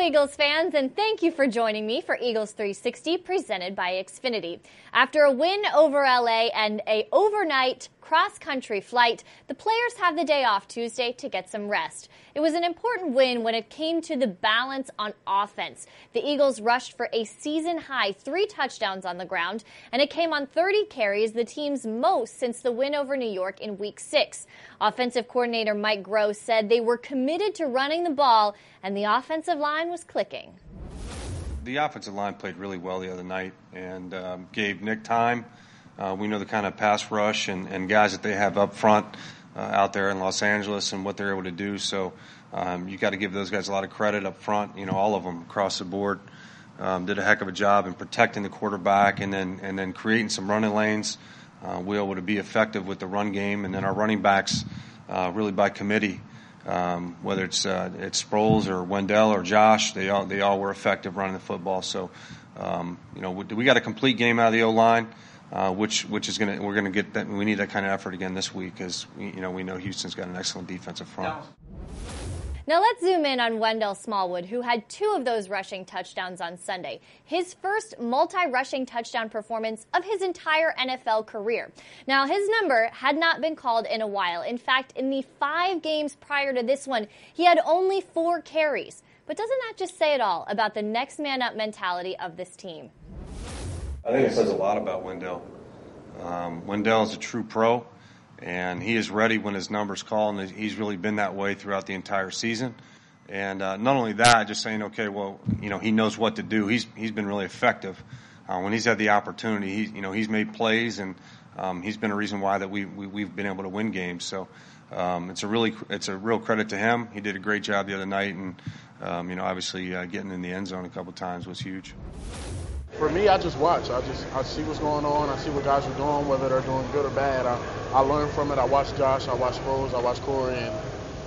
Eagles fans, and thank you for joining me for Eagles 360 presented by Xfinity. After a win over LA and a overnight cross country flight, the players have the day off Tuesday to get some rest. It was an important win when it came to the balance on offense. The Eagles rushed for a season high three touchdowns on the ground, and it came on 30 carries, the team's most since the win over New York in week six. Offensive coordinator Mike Groh said they were committed to running the ball, and the offensive line was clicking. The offensive line played really well the other night and um, gave Nick time uh, we know the kind of pass rush and, and guys that they have up front uh, out there in Los Angeles and what they're able to do. So um, you got to give those guys a lot of credit up front. You know, all of them across the board um, did a heck of a job in protecting the quarterback and then and then creating some running lanes. Uh, we were able to be effective with the run game, and then our running backs uh, really by committee. Um, whether it's uh, it's Sproles or Wendell or Josh, they all they all were effective running the football. So, um, you know, we, we got a complete game out of the O line uh, which which is going to we're going to get that we need that kind of effort again this week because you know we know Houston's got an excellent defensive front. Now let's zoom in on Wendell Smallwood, who had two of those rushing touchdowns on Sunday. His first multi-rushing touchdown performance of his entire NFL career. Now his number had not been called in a while. In fact, in the five games prior to this one, he had only four carries. But doesn't that just say it all about the next man up mentality of this team? I think it says a lot about Wendell. Um, Wendell is a true pro, and he is ready when his numbers call, and he's really been that way throughout the entire season. And uh, not only that, just saying, okay, well, you know, he knows what to do. He's he's been really effective uh, when he's had the opportunity. He, you know, he's made plays, and um, he's been a reason why that we, we have been able to win games. So um, it's a really it's a real credit to him. He did a great job the other night, and um, you know, obviously uh, getting in the end zone a couple times was huge. For me, I just watch. I just I see what's going on. I see what guys are doing, whether they're doing good or bad. I, I learn from it. I watch Josh. I watch Rose. I watch Corey, and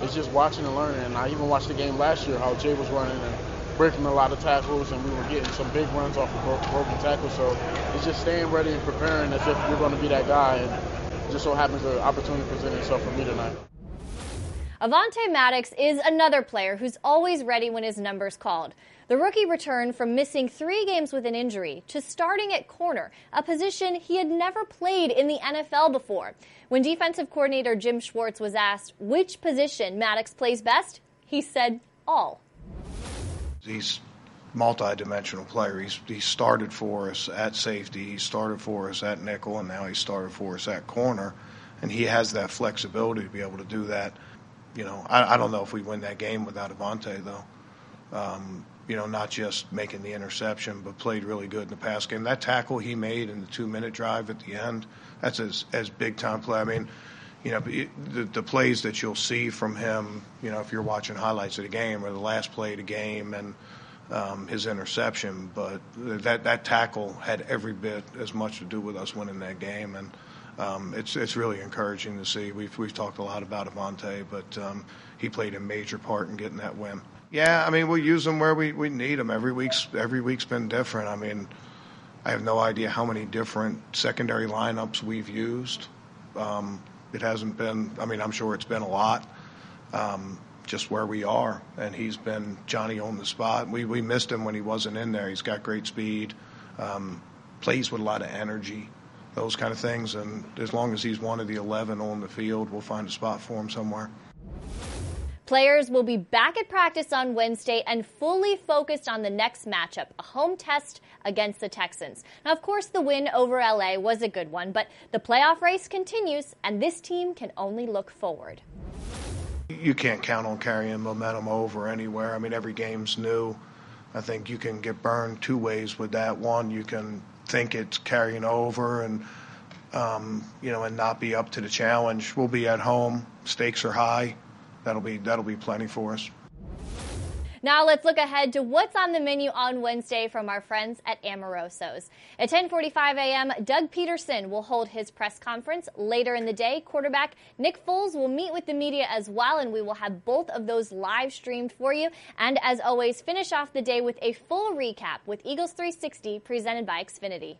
it's just watching and learning. And I even watched the game last year, how Jay was running and breaking a lot of tackles, and we were getting some big runs off of broken tackles. So it's just staying ready and preparing as if you're going to be that guy. And just so happens the opportunity presented itself for me tonight. Avonte Maddox is another player who's always ready when his number's called. The rookie returned from missing three games with an injury to starting at corner, a position he had never played in the NFL before. When defensive coordinator Jim Schwartz was asked which position Maddox plays best, he said all. He's multi-dimensional player. He's he started for us at safety, he started for us at nickel, and now he started for us at corner. And he has that flexibility to be able to do that you know, I, I don't know if we win that game without Avonte, though. Um, you know, not just making the interception, but played really good in the pass game. That tackle he made in the two-minute drive at the end, that's as as big time play. I mean, you know, the, the plays that you'll see from him, you know, if you're watching highlights of the game or the last play of the game and um, his interception, but that that tackle had every bit as much to do with us winning that game and um, it's it's really encouraging to see. We've we've talked a lot about Avonte, but um, he played a major part in getting that win. Yeah, I mean we'll use them where we, we need them. Every week's every week's been different. I mean, I have no idea how many different secondary lineups we've used. Um, it hasn't been. I mean, I'm sure it's been a lot. Um, just where we are, and he's been Johnny on the spot. We we missed him when he wasn't in there. He's got great speed, um, plays with a lot of energy those kind of things. And as long as he's one of the 11 on the field, we'll find a spot for him somewhere. Players will be back at practice on Wednesday and fully focused on the next matchup, a home test against the Texans. Now, of course, the win over LA was a good one, but the playoff race continues, and this team can only look forward. You can't count on carrying momentum over anywhere. I mean, every game's new. I think you can get burned two ways with that. One, you can think it's carrying over and um, you know and not be up to the challenge. We'll be at home. Stakes are high. That'll be that'll be plenty for us. Now let's look ahead to what's on the menu on Wednesday from our friends at Amoroso's. At 10:45 a.m., Doug Pederson will hold his press conference. Later in the day, quarterback Nick Foles will meet with the media as well, and we will have both of those live streamed for you. And as always, finish off the day with a full recap with Eagles 360 presented by Xfinity.